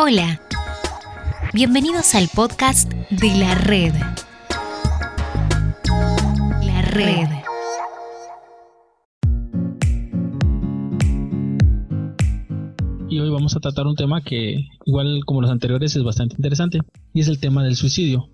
Hola, bienvenidos al podcast de la red. La red. Y hoy vamos a tratar un tema que, igual como los anteriores, es bastante interesante, y es el tema del suicidio.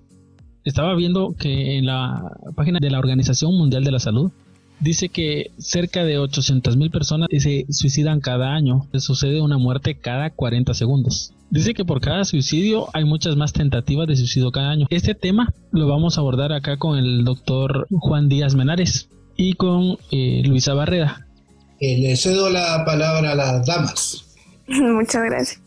Estaba viendo que en la página de la Organización Mundial de la Salud dice que cerca de 800.000 personas se suicidan cada año. Sucede una muerte cada 40 segundos. Dice que por cada suicidio hay muchas más tentativas de suicidio cada año. Este tema lo vamos a abordar acá con el doctor Juan Díaz Menares y con eh, Luisa Barreda. Eh, le cedo la palabra a las damas. Muchas gracias.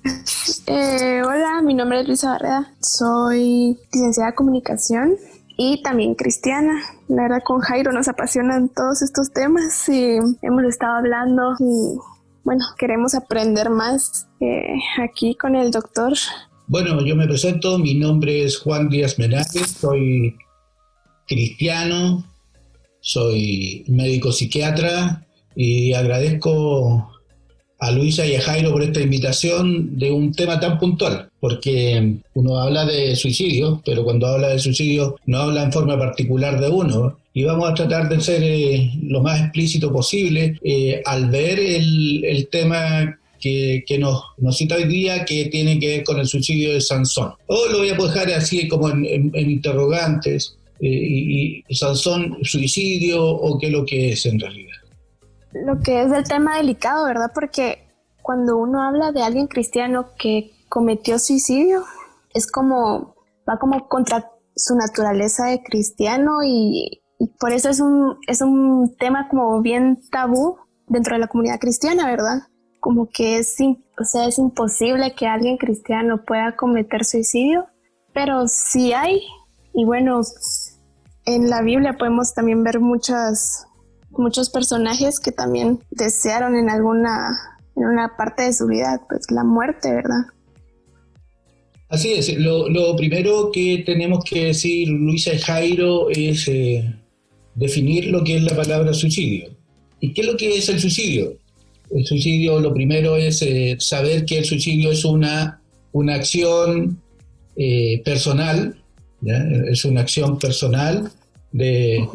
Eh, hola, mi nombre es Luisa Barreda. Soy licenciada en comunicación y también cristiana. La verdad con Jairo nos apasionan todos estos temas y hemos estado hablando y bueno, queremos aprender más eh, aquí con el doctor. Bueno, yo me presento, mi nombre es Juan Díaz Menares, soy cristiano, soy médico psiquiatra y agradezco a Luisa y a Jairo por esta invitación de un tema tan puntual, porque uno habla de suicidio, pero cuando habla de suicidio no habla en forma particular de uno, y vamos a tratar de ser eh, lo más explícito posible eh, al ver el, tema que, nos, nos, cita hoy día que tiene que ver con el suicidio de Sansón. O lo voy a dejar así como en, interrogantes, eh, y, y, Sansón suicidio o qué es lo que es en realidad. Lo que es el tema delicado, ¿verdad? Porque cuando uno habla de alguien cristiano que cometió suicidio, es como, va como contra su naturaleza de cristiano y, por eso es un, es un tema como bien tabú dentro de la comunidad cristiana, ¿verdad? Como que es, o sea, es imposible que alguien cristiano pueda cometer suicidio, pero sí hay. Y bueno, en la Biblia podemos también ver muchas, muchos personajes que también desearon en alguna en una parte de su vida, pues la muerte, ¿verdad? Así es, lo, lo primero que tenemos que decir, Luisa y Jairo, es eh, definir lo que es la palabra suicidio. ¿Y qué es lo que es el suicidio? El suicidio, lo primero es eh, saber que el suicidio es una, una acción eh, personal, es una acción personal de,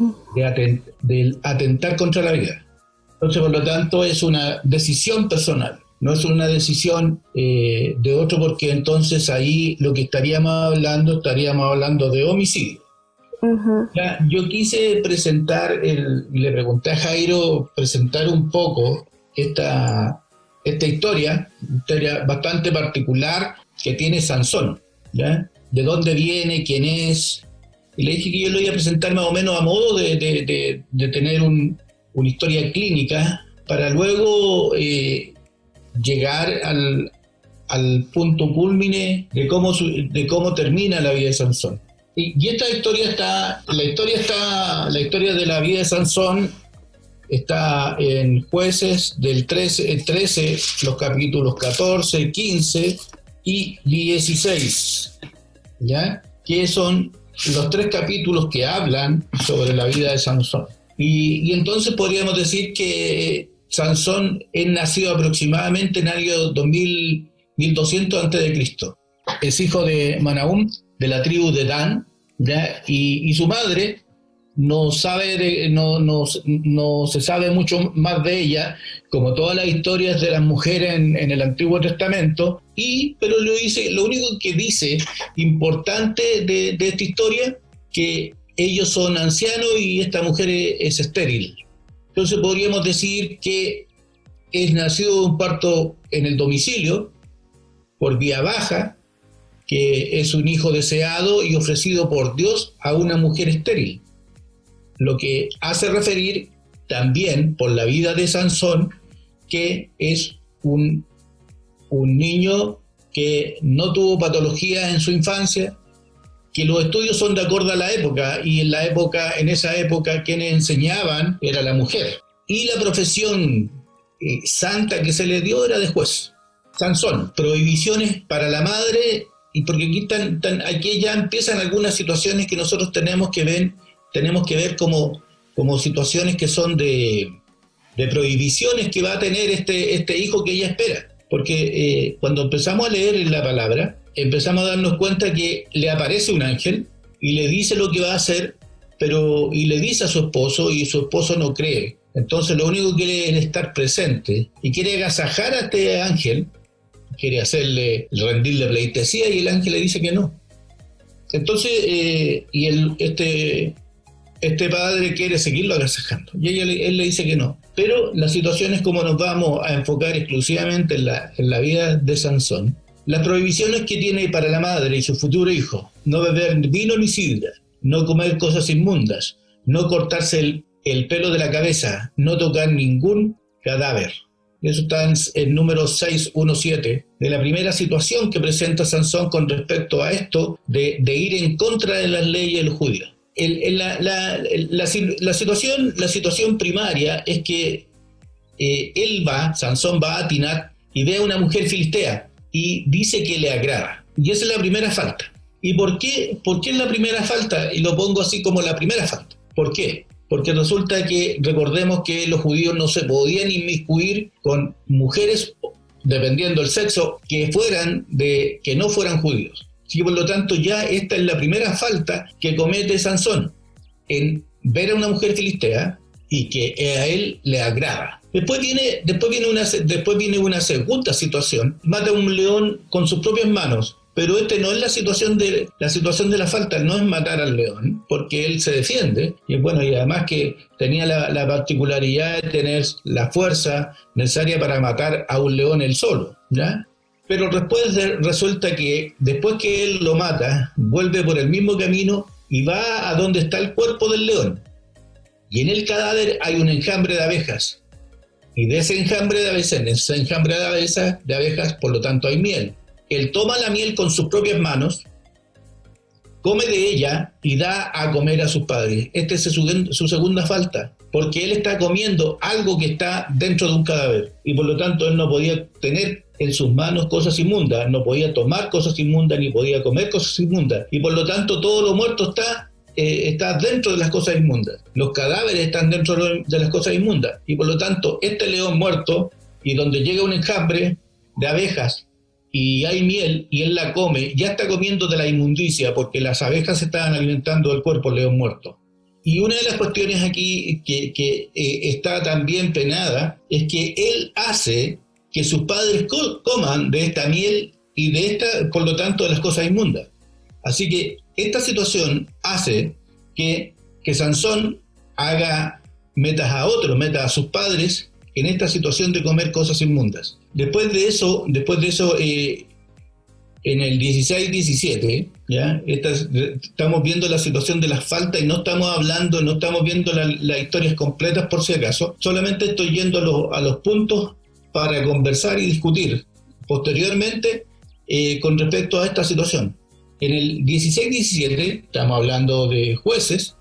de, atentar contra la vida. Entonces, por lo tanto, es una decisión personal, no es una decisión eh, de otro, porque entonces ahí lo que estaríamos hablando, estaríamos hablando de homicidio yo quise presentar, le pregunté a Jairo presentar un poco esta, esta historia, historia bastante particular que tiene Sansón, ¿ya? De dónde viene, quién es. Y le dije que yo lo iba a presentar más o menos a modo de, tener una historia clínica para luego eh, llegar al, al punto culmine de cómo, de cómo termina la vida de Sansón. Y, esta historia está, la historia está, la historia de la vida de Sansón está en jueces del 13, 13 los capítulos 14, 15 y 16, ¿ya? Que son los tres capítulos que hablan sobre la vida de Sansón. Y, entonces podríamos decir que Sansón es nacido aproximadamente en el año 2000, 1200 a.C. Es hijo de Manaún, de la tribu de Dan. Y, su madre no sabe no, no, no, se sabe mucho más de ella, como todas las historias de las mujeres en, el Antiguo Testamento, y, pero lo, dice, lo único que dice importante de, esta historia, que ellos son ancianos y esta mujer es, estéril. Entonces podríamos decir que es nacido de un parto en el domicilio, por vía baja, que es un hijo deseado y ofrecido por Dios a una mujer estéril, lo que hace referir también por la vida de Sansón que es un, un niño que no tuvo patología en su infancia, que los estudios son de acuerdo a la época y en la época, en esa época quienes enseñaban era la mujer y la profesión eh, santa que se le dio era de juez. Sansón, prohibiciones para la madre y porque aquí, aquí ya empiezan algunas situaciones que nosotros tenemos que ver, tenemos que ver como, como situaciones que son de, de prohibiciones que va a tener este, este hijo que ella espera. porque eh, cuando empezamos a leer en la palabra, empezamos a darnos cuenta que le aparece un ángel y le dice lo que va a hacer, pero y le dice a su esposo y su esposo no cree. Entonces lo único que quiere es estar presente y quiere agasajar a este ángel, quiere hacerle rendirle pleitesía y el ángel le dice que no. Entonces, eh, y el, este, este padre quiere seguirlo agasajando y ella, él le dice que no. Pero la situación es como nos vamos a enfocar exclusivamente en la, en la vida de Sansón. Las prohibiciones que tiene para la madre y su futuro hijo, no beber vino ni sidra, no comer cosas inmundas, no cortarse el, el pelo de la cabeza, no tocar ningún cadáver. Eso está en el número 617 de la primera situación que presenta Sansón con respecto a esto de, ir en contra de las leyes de judíos. la, situación, la situación primaria es que eh, él va, Sansón va a Tinat y ve a una mujer filistea y dice que le agrada. Y esa es la primera falta. ¿Y por qué? ¿Por qué es la primera falta? Y lo pongo así como la primera falta. ¿Por qué? porque resulta que recordemos que los judíos no se podían inmiscuir con mujeres, dependiendo del sexo, que fueran de que no fueran judíos. Así que por lo tanto ya esta es la primera falta que comete Sansón en ver a una mujer filistea y que a él le agrada. Después viene, después viene, una, después viene una segunda situación. Mata a un león con sus propias manos pero este no es la situación de la situación de la falta, no es matar al león, porque él se defiende, y bueno, y además que tenía la, particularidad de tener la fuerza necesaria para matar a un león él solo, ¿ya? Pero después resulta que después que él lo mata, vuelve por el mismo camino y va a donde está el cuerpo del león. Y en el cadáver hay un enjambre de abejas. Y de ese enjambre de abejas, en ese enjambre de abejas, de abejas, por lo tanto hay miel él toma la miel con sus propias manos, come de ella y da a comer a sus padres. Esta es su, segunda falta, porque él está comiendo algo que está dentro de un cadáver y por lo tanto él no podía tener en sus manos cosas inmundas, no podía tomar cosas inmundas ni podía comer cosas inmundas y por lo tanto todo lo muerto está eh, está dentro de las cosas inmundas. Los cadáveres están dentro de las cosas inmundas. Y por lo tanto, este león muerto, y donde llega un enjambre de abejas y hay miel y él la come, ya está comiendo de la inmundicia porque las abejas estaban alimentando el cuerpo del león muerto. Y una de las cuestiones aquí que, eh, está también penada es que él hace que sus padres coman de esta miel y de esta, por lo tanto, de las cosas inmundas. Así que esta situación hace que, que Sansón haga metas a otros, metas a sus padres en esta situación de comer cosas inmundas. Después de eso, después de eso eh, en el 16-17, ¿ya? estamos viendo la situación de las faltas y no estamos hablando, no estamos viendo las historias completas por si acaso, solamente estoy yendo a, los puntos para conversar y discutir posteriormente eh, con respecto a esta situación. En el 16-17, estamos hablando de jueces,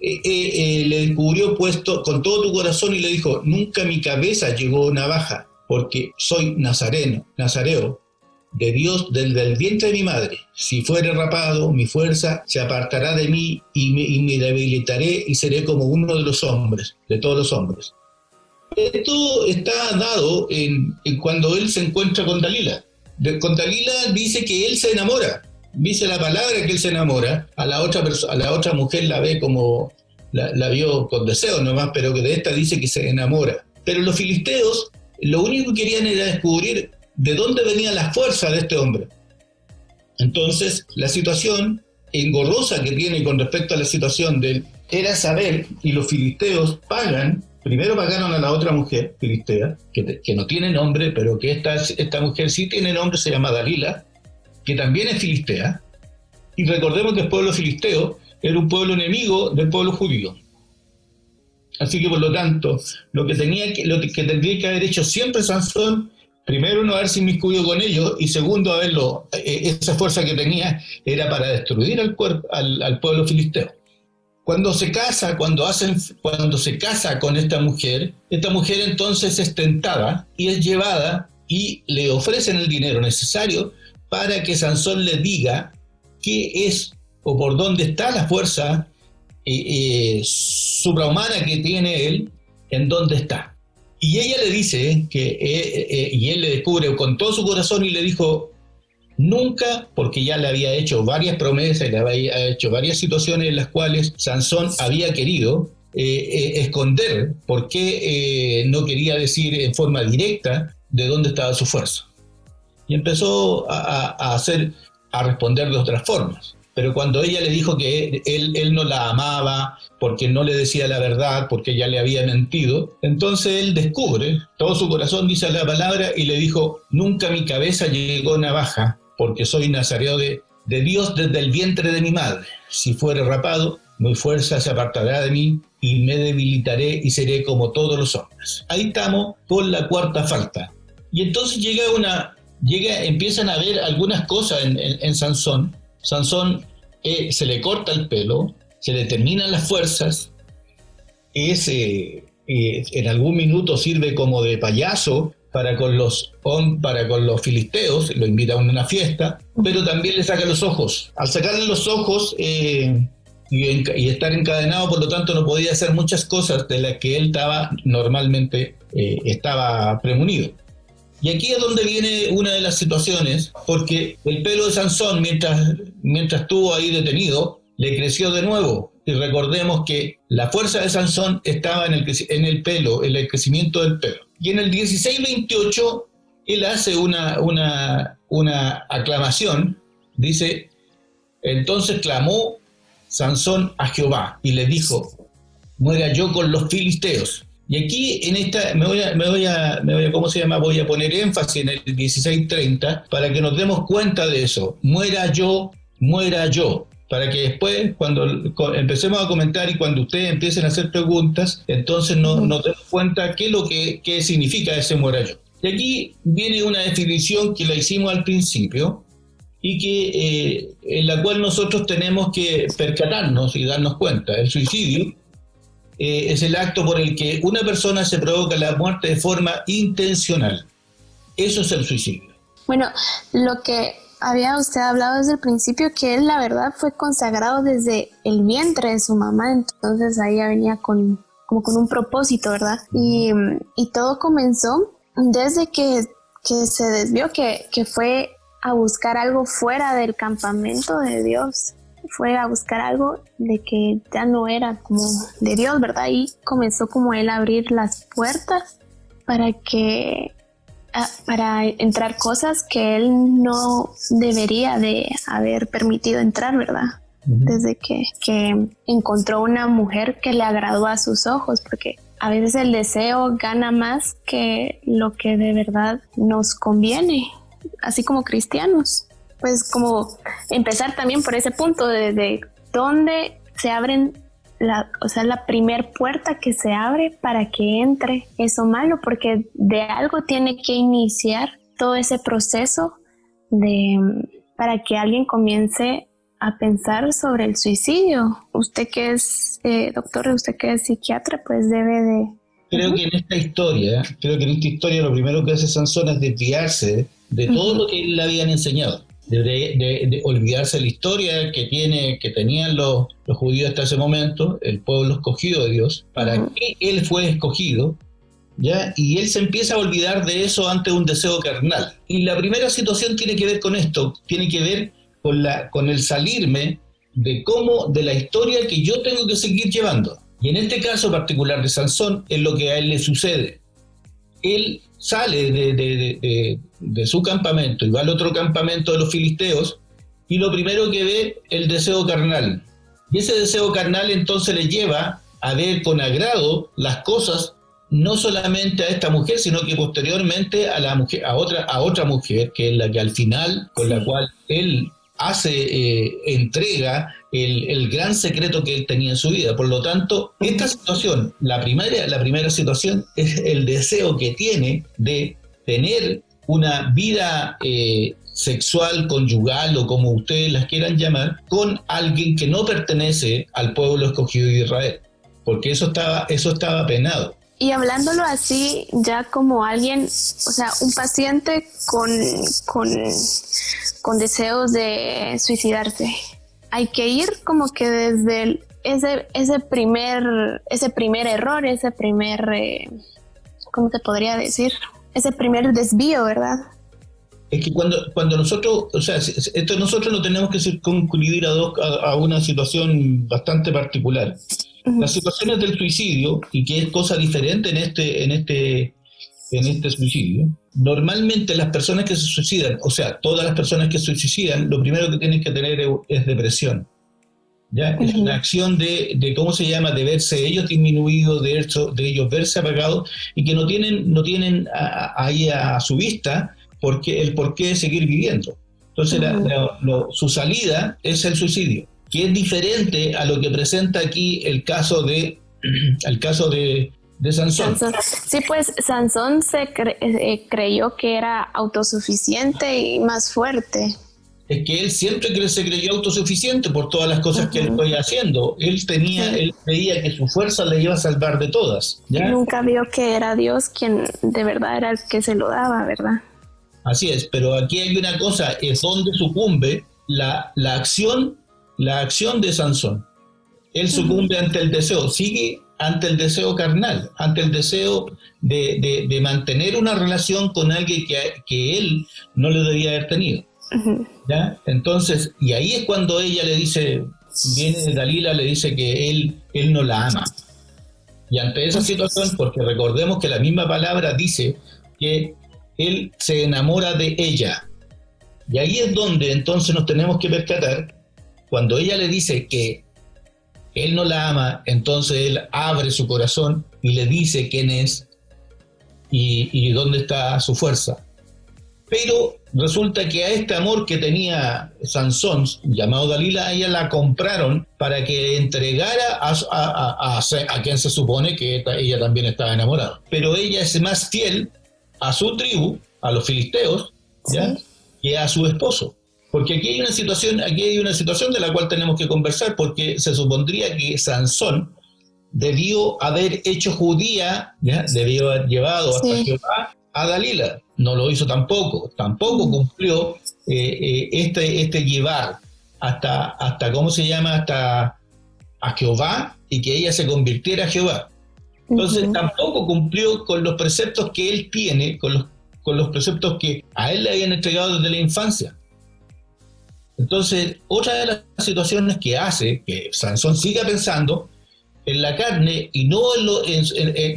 eh, le descubrió puesto con todo tu corazón y le dijo, nunca mi cabeza llegó navaja porque soy nazareno, nazareo, de Dios desde el vientre de mi madre. Si fuere rapado, mi fuerza se apartará de mí y me, debilitaré y seré como uno de los hombres, de todos los hombres. Esto está dado en, cuando él se encuentra con Dalila. con Dalila dice que él se enamora. Dice la palabra que él se enamora. A la otra, a la otra mujer la ve como la, la vio con deseo nomás, pero que de esta dice que se enamora. Pero los filisteos lo único que querían era descubrir de dónde venía la fuerza de este hombre. Entonces, la situación engorrosa que tiene con respecto a la situación de era saber, y los filisteos pagan, primero pagaron a la otra mujer filistea, que, que no tiene nombre, pero que esta, esta mujer sí tiene nombre, se llama Dalila, que también es filistea, y recordemos que el pueblo filisteo era un pueblo enemigo del pueblo judío. Así que por lo tanto, lo que, tenía que, lo que tendría que haber hecho siempre Sansón, primero no haberse inmiscuido con ellos y segundo haberlo, eh, esa fuerza que tenía era para destruir al, pueblo filisteo. Cuando se casa, cuando, hacen, cuando se casa con esta mujer, esta mujer entonces es tentada y es llevada y le ofrecen el dinero necesario para que Sansón le diga qué es o por dónde está la fuerza eh, suprahumana que tiene él, en dónde está. Y ella le dice que, eh, eh, y él le descubre con todo su corazón y le dijo, nunca, porque ya le había hecho varias promesas, le había hecho varias situaciones en las cuales Sansón había querido eh, esconder por qué no quería decir en forma directa de dónde estaba su fuerza. Y empezó a hacer, a responder de otras formas. Pero cuando ella le dijo que él, no la amaba porque no le decía la verdad, porque ella le había mentido, entonces él descubre, todo su corazón dice la palabra y le dijo, nunca mi cabeza llegó navaja, porque soy nazareo de, Dios desde el vientre de mi madre. Si fuere rapado, mi fuerza se apartará de mí y me debilitaré y seré como todos los hombres. Ahí estamos con la cuarta falta. Y entonces llega una, llega, empiezan a ver algunas cosas en Sansón Sansón eh, se le corta el pelo, se le terminan las fuerzas, eh, eh, en algún minuto sirve como de payaso para con, los, para con los filisteos, lo invita a una fiesta, pero también le saca los ojos. Al sacarle los ojos y, y, estar encadenado, por lo tanto no podía hacer muchas cosas de las que él estaba normalmente estaba premunido. Y aquí es donde viene una de las situaciones, porque el pelo de Sansón, mientras, mientras estuvo ahí detenido, le creció de nuevo. Y recordemos que la fuerza de Sansón estaba en el, en el pelo, en el crecimiento del pelo. Y en el 16-28, él hace una, una, una aclamación, dice, entonces clamó Sansón a Jehová y le dijo, muera yo con los filisteos. Y aquí en esta me voy a, me voy a, me voy a, ¿cómo se llama? Voy a poner énfasis en el 1630 para que nos demos cuenta de eso. Muera yo, muera yo. Para que después, cuando empecemos a comentar y cuando ustedes empiecen a hacer preguntas, entonces nos, nos demos cuenta qué es lo que qué significa ese muera yo. Y aquí viene una definición que la hicimos al principio y que eh, en la cual nosotros tenemos que percatarnos y darnos cuenta. El suicidio eh, es el acto por el que una persona se provoca la muerte de forma intencional. Eso es el suicidio. Bueno, lo que había usted hablado desde el principio, que él la verdad fue consagrado desde el vientre de su mamá, entonces ahí ya venía con, como con un propósito, ¿verdad? Y, y todo comenzó desde que, que se desvió, que, que fue a buscar algo fuera del campamento de Dios fue a buscar algo de que ya no era como de Dios, ¿verdad? Y comenzó como él a abrir las puertas para que para entrar cosas que él no debería de haber permitido entrar, ¿verdad? Desde que, que encontró una mujer que le agradó a sus ojos, porque a veces el deseo gana más que lo que de verdad nos conviene, así como cristianos pues como empezar también por ese punto de, dónde se abren la, o sea, la primer puerta que se abre para que entre eso malo, porque de algo tiene que iniciar todo ese proceso de para que alguien comience a pensar sobre el suicidio. Usted que es eh, doctor, usted que es psiquiatra, pues debe de... Creo que en esta historia, creo que en esta historia lo primero que hace Sansón es desviarse de todo lo que le habían enseñado de, olvidarse la historia que, tiene, que tenían los, los, judíos hasta ese momento, el pueblo escogido de Dios, para qué él fue escogido, ¿ya? y él se empieza a olvidar de eso ante un deseo carnal. Y la primera situación tiene que ver con esto, tiene que ver con, la, con el salirme de cómo, de la historia que yo tengo que seguir llevando. Y en este caso particular de Sansón es lo que a él le sucede. Él sale de, su campamento y va al otro campamento de los filisteos y lo primero que ve el deseo carnal. Y ese deseo carnal entonces le lleva a ver con agrado las cosas no solamente a esta mujer, sino que posteriormente a la mujer, a otra, a otra mujer, que es la que al final, con la cual él hace, eh, entrega el, gran secreto que él tenía en su vida. Por lo tanto, esta situación, la primera, la primera situación es el deseo que tiene de tener una vida eh, sexual, conyugal o como ustedes las quieran llamar, con alguien que no pertenece al pueblo escogido de Israel, porque eso estaba, eso estaba penado. Y hablándolo así, ya como alguien, o sea, un paciente con, con, con deseos de suicidarse, hay que ir como que desde ese, ese, primer, ese primer error, ese primer, eh, ¿cómo te podría decir? Ese primer desvío, ¿verdad? Es que cuando, cuando nosotros, o sea, esto nosotros no tenemos que concluir a, dos, a, una situación bastante particular. Las situaciones del suicidio, y que es cosa diferente en este, en este, en este suicidio, normalmente las personas que se suicidan, o sea, todas las personas que se suicidan, lo primero que tienen que tener es depresión. ¿ya? Es una acción de, de, ¿cómo se llama?, de verse ellos disminuidos, de, de ellos verse apagados, y que no tienen, no tienen ahí a, su vista porque, el por qué seguir viviendo. Entonces, su salida es el suicidio, que es diferente a lo que presenta aquí el caso de, el caso de, de Sansón. Sí, pues Sansón se eh, creyó que era autosuficiente y más fuerte. Es que él siempre se creyó autosuficiente por todas las cosas que él fue haciendo. Él tenía, él creía que su fuerza le iba a salvar de todas. Nunca vio que era Dios quien de verdad era el que se lo daba, ¿verdad? Así es, pero aquí hay una cosa, es donde sucumbe la, la acción, la acción de Sansón. Él sucumbe ante el deseo, sigue ante el deseo carnal, ante el deseo de, mantener una relación con alguien que, que, él no le debía haber tenido. ¿ya? Entonces, y ahí es cuando ella le dice, viene Dalila, le dice que él, él no la ama. Y ante esa situación, porque recordemos que la misma palabra dice que él se enamora de ella. Y ahí es donde entonces nos tenemos que percatar, cuando ella le dice que él no la ama, entonces él abre su corazón y le dice quién es y, dónde está su fuerza. Pero resulta que a este amor que tenía Sansón, llamado Dalila, ella la compraron para que entregara a, a, quien se supone que ella también estaba enamorada. Pero ella es más fiel a su tribu, a los filisteos, que a su esposo. Porque aquí hay una situación, aquí hay una situación de la cual tenemos que conversar, porque se supondría que Sansón debió haber hecho judía, debió haber llevado hasta Jehová a Dalila. No lo hizo tampoco, tampoco cumplió eh, eh, este, este llevar hasta, hasta, ¿cómo se llama? Hasta a Jehová y que ella se convirtiera a Jehová. Entonces tampoco cumplió con los preceptos que él tiene, con los, con los preceptos que a él le habían entregado desde la infancia. Entonces, otra de las situaciones que hace que Sansón siga pensando en la carne y no en, lo,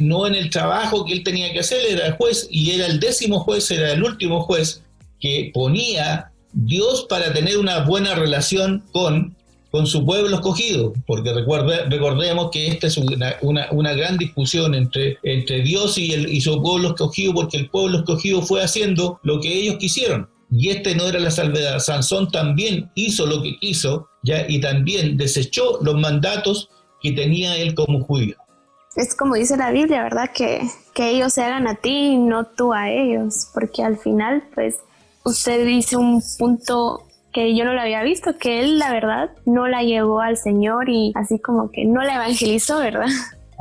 no en el trabajo que él tenía que hacer, era el juez y era el décimo juez, era el último juez que ponía Dios para tener una buena relación con, con su pueblo escogido, porque recuerde, recordemos que esta es una, una, gran discusión entre, entre Dios y, el, y su pueblo escogido, porque el pueblo escogido fue haciendo lo que ellos quisieron. Y este no era la salvedad. Sansón también hizo lo que quiso ¿ya? y también desechó los mandatos que tenía él como judío. Es como dice la Biblia, ¿verdad? Que, que ellos se hagan a ti y no tú a ellos, porque al final, pues, usted dice un punto que yo no lo había visto, que él, la verdad, no la llevó al Señor y así como que no la evangelizó, ¿verdad?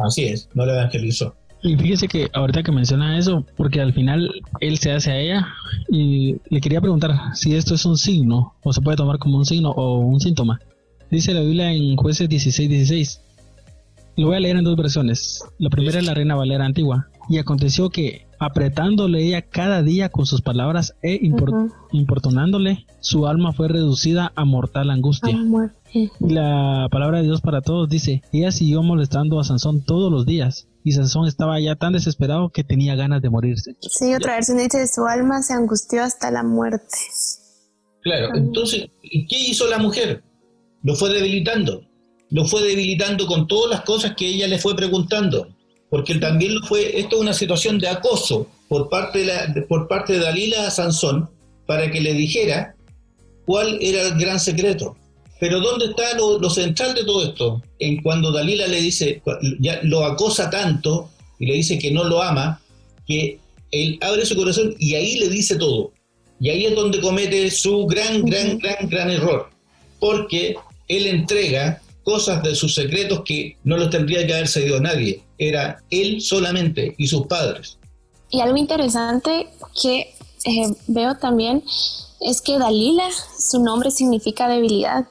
Así es, no la evangelizó. Y fíjese que ahorita que menciona eso, porque al final él se hace a ella y le quería preguntar si esto es un signo o se puede tomar como un signo o un síntoma. Dice la Biblia en jueces 16, 16. Lo voy a leer en dos versiones. La primera es la Reina Valera antigua. Y aconteció que, apretándole ella cada día con sus palabras e importunándole, su alma fue reducida a mortal angustia. Y la palabra de Dios para todos dice, ella siguió molestando a Sansón todos los días y Sansón estaba ya tan desesperado que tenía ganas de morirse. Sí, otra versión dice, su alma se angustió hasta la muerte. Claro, entonces, ¿qué hizo la mujer? Lo fue debilitando, lo fue debilitando con todas las cosas que ella le fue preguntando, porque también lo fue, esto es una situación de acoso por parte de, la, por parte de Dalila a Sansón para que le dijera cuál era el gran secreto. Pero ¿dónde está lo, central de todo esto? En cuando Dalila le dice, ya lo acosa tanto y le dice que no lo ama, que él abre su corazón y ahí le dice todo. Y ahí es donde comete su gran, gran, gran, gran error. Porque él entrega cosas de sus secretos que no los tendría que haber cedido a nadie. Era él solamente y sus padres. Y algo interesante que eh, veo también es que Dalila, su nombre significa debilidad.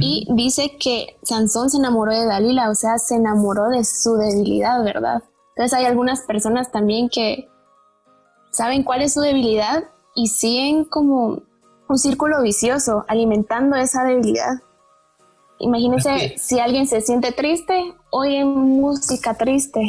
Y dice que Sansón se enamoró de Dalila, o sea, se enamoró de su debilidad, ¿verdad? Entonces hay algunas personas también que saben cuál es su debilidad y siguen como un círculo vicioso alimentando esa debilidad. Imagínense si alguien se siente triste, oye música triste.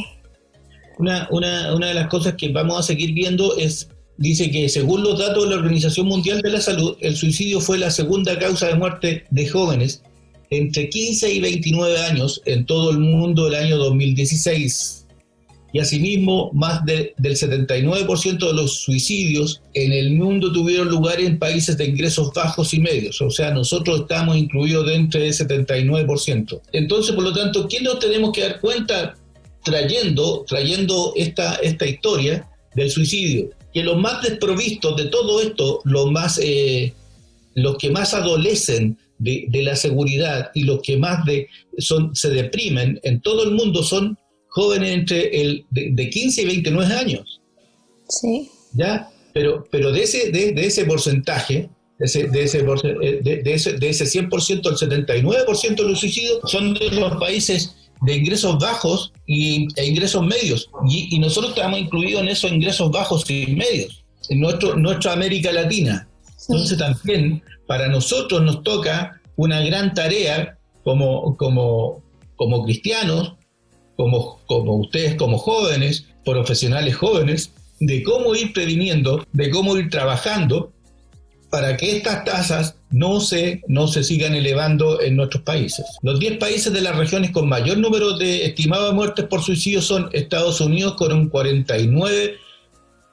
Una, una, una de las cosas que vamos a seguir viendo es, dice que según los datos de la Organización Mundial de la Salud, el suicidio fue la segunda causa de muerte de jóvenes entre 15 y 29 años en todo el mundo el año 2016 y asimismo más del 79% de los suicidios en el mundo tuvieron lugar en países de ingresos bajos y medios, o sea, nosotros estamos incluidos dentro de ese 79%. Entonces, por lo tanto, ¿qué nos tenemos que dar cuenta trayendo, trayendo esta, esta historia del suicidio? Que los más desprovistos de todo esto, los, más, eh, los que más adolecen de, de, la seguridad y los que más de, son, se deprimen en todo el mundo son jóvenes entre el de, 15 y 29 años. Sí. ¿Ya? Pero, pero de, ese, de, ese porcentaje, de ese, de ese, eh, de, ese, de ese 100%, el 79% de los suicidios son de los países de ingresos bajos y, e ingresos medios. Y, nosotros estamos incluidos en esos ingresos bajos y medios, en nuestro, nuestra América Latina. Entonces también para nosotros nos toca una gran tarea como, como, como cristianos como, como ustedes como jóvenes, profesionales jóvenes, de cómo ir previniendo, de cómo ir trabajando para que estas tasas no se, no se sigan elevando en nuestros países. Los 10 países de las regiones con mayor número de estimadas muertes por suicidio son Estados Unidos con un 49,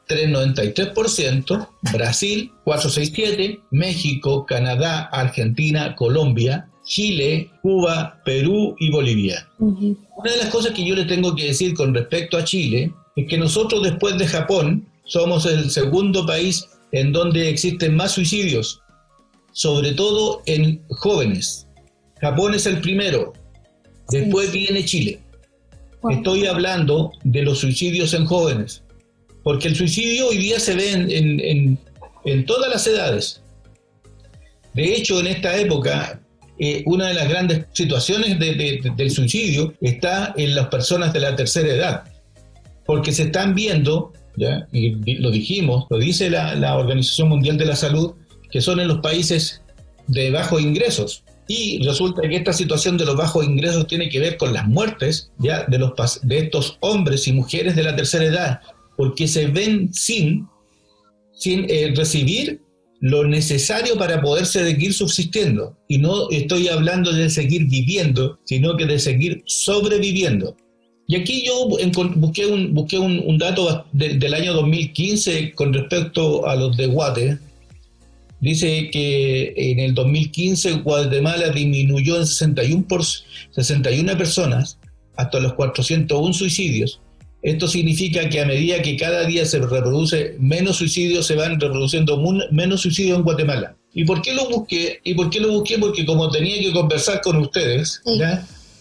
393%, Brasil 467, México, Canadá, Argentina, Colombia, Chile, Cuba, Perú y Bolivia. Una de las cosas que yo le tengo que decir con respecto a Chile es que nosotros después de Japón somos el segundo país en donde existen más suicidios, sobre todo en jóvenes. Japón es el primero, después viene Chile. Estoy hablando de los suicidios en jóvenes, porque el suicidio hoy día se ve en, en todas las edades. De hecho, en esta época, eh, una de las grandes situaciones del suicidio está en las personas de la tercera edad, porque se están viendo, ¿ya? y lo dijimos, lo dice la, Organización Mundial de la Salud, que son en los países de bajos ingresos. Y resulta que esta situación de los bajos ingresos tiene que ver con las muertes. De, los, de estos hombres y mujeres de la tercera edad, porque se ven sin, sin eh, recibir lo necesario para poder seguir subsistiendo. Y no estoy hablando de seguir viviendo, sino que de seguir sobreviviendo. Y aquí yo busqué un, busqué un, dato del año 2015 con respecto a los de Guate. Dice que en el 2015 Guatemala disminuyó en 61, por, 61 personas hasta los 401 suicidios esto significa que a medida que cada día se reproduce menos suicidios, se van reproduciendo menos suicidios en Guatemala. ¿Y por qué lo busqué? ¿Y por qué lo busqué? Porque como tenía que conversar con ustedes,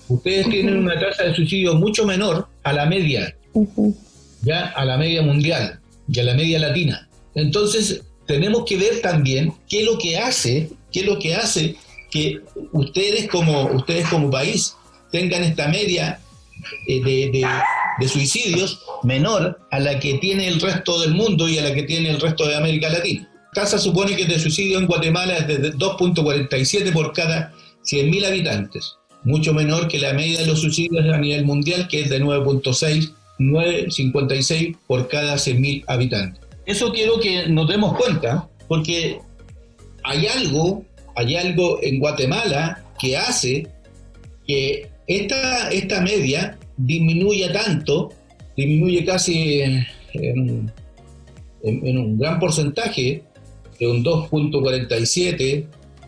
ustedes tienen una tasa de suicidio mucho menor a la media, ya a la media mundial y a la media latina. Entonces, tenemos que ver también qué es lo que hace, qué es lo que hace que ustedes como, ustedes como país tengan esta media eh, de, de suicidios menor a la que tiene el resto del mundo y a la que tiene el resto de América Latina. Tasa supone que de suicidio en Guatemala es de 2.47 por cada 100.000 habitantes, mucho menor que la media de los suicidios a nivel mundial, que es de 9.6, 9.56 por cada 100.000 habitantes. Eso quiero que nos demos cuenta, porque hay algo, hay algo en Guatemala que hace que esta, esta media disminuye tanto, disminuye casi en, un gran porcentaje, de un 2.47,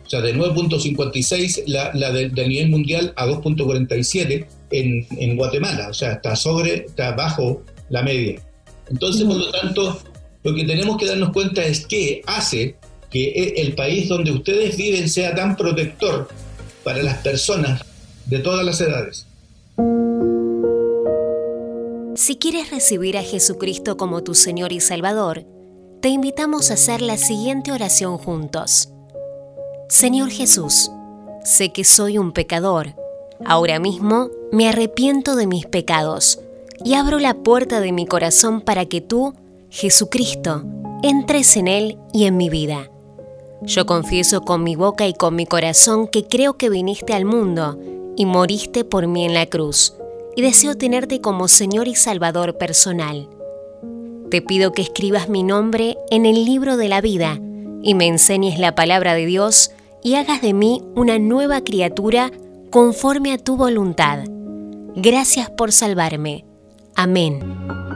o sea, de 9.56 la, la del, nivel mundial a 2.47 en, en, Guatemala, o sea, está sobre, está bajo la media. Entonces, por lo tanto, lo que tenemos que darnos cuenta es que hace que e, el país donde ustedes viven sea tan protector para las personas de todas las edades. Si quieres recibir a Jesucristo como tu Señor y Salvador, te invitamos a hacer la siguiente oración juntos. Señor Jesús, sé que soy un pecador. Ahora mismo me arrepiento de mis pecados. y abro la puerta de mi corazón para que tú, Jesucristo, entres en él y en mi vida. Yo confieso con mi boca y con mi corazón que creo que viniste al mundo y moriste por mí en la cruz, y deseo tenerte como Señor y Salvador personal. Te pido que escribas mi nombre en el libro de la vida y me enseñes la palabra de Dios y hagas de mí una nueva criatura conforme a tu voluntad. Gracias por salvarme. Amén.